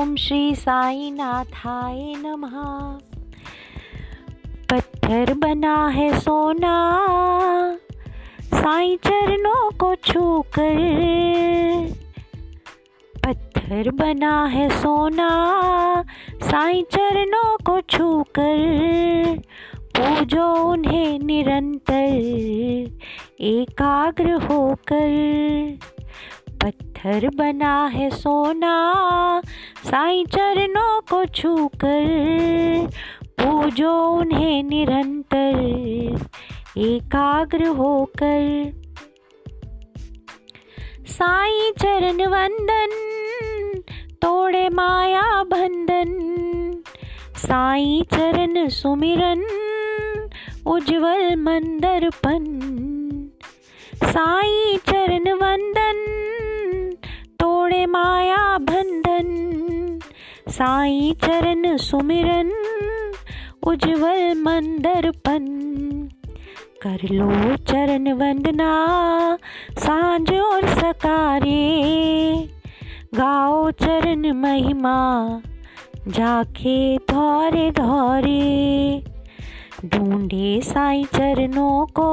ओम श्री साई नाथाय नमः। पत्थर बना है सोना, साई चरणों को छूकर। पत्थर बना है सोना, साई चरणों को छूकर। पूजो उन्हें निरंतर, एकाग्र होकर। पत्थर बना है सोना, साई चरणों को छूकर। पूजो उन्हें निरंतर, एकाग्र होकर। साई चरण वंदन, तोड़े माया बंधन। साई चरण सुमिरन, उज्जवल मंदरपन साई चरण वंदन तोड़े माया बंधन, साई चरण सुमिरन, उज्जवल मंदरपन। कर लो चरण वंदना, साँझ और सकारे। गाओ चरण महिमा जाके धौरे धौरे। ढूंढे साई चरणों को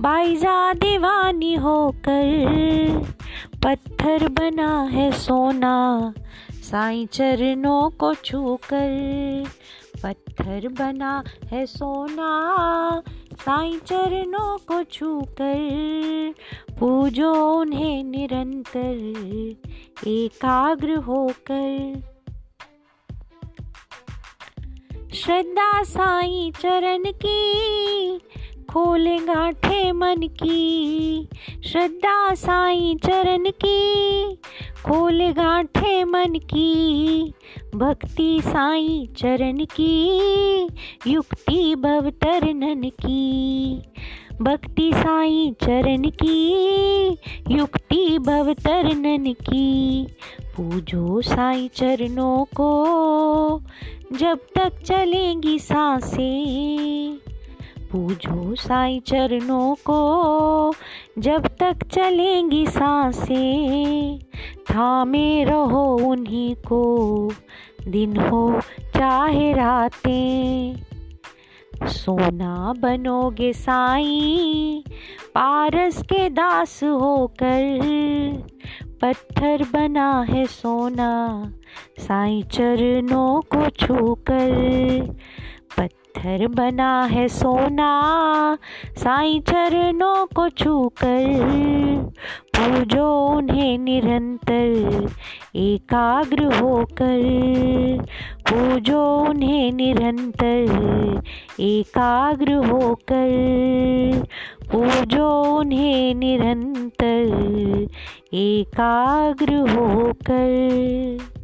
बाईजा दीवानी होकर। पत्थर बना है सोना, साई चरणों को छूकर। पत्थर बना है सोना, साई चरणों को छूकर। पूजो उन्हें निरंतर, एकाग्र होकर। श्रद्धा साई चरण की खोले गांठे मन की, श्रद्धा साई चरण की। खोले गांठे मन की, भक्ति साई चरण की। युक्ति भवतरनन की, भक्ति साई चरण की। युक्ति भवतरनन की। पूजो साई चरणों को, जब तक चलेंगी साँसें पूजो साई चरणों को, जब तक चलेंगी साँसें, थामे रहो उन्हीं को, दिन हो चाहे रातें। सोना बनोगे साई, पारस के दास होकर, पत्थर बना है सोना, साई चरणों को छूकर। पत्थर बना है सोना। साई चरणों को छूकर पूजो उन्हें निरंतर, एकाग्र होकर पूजो उन्हें निरंतर, एकाग्र होकर पूजो उन्हें निरंतर, एकाग्र होकर।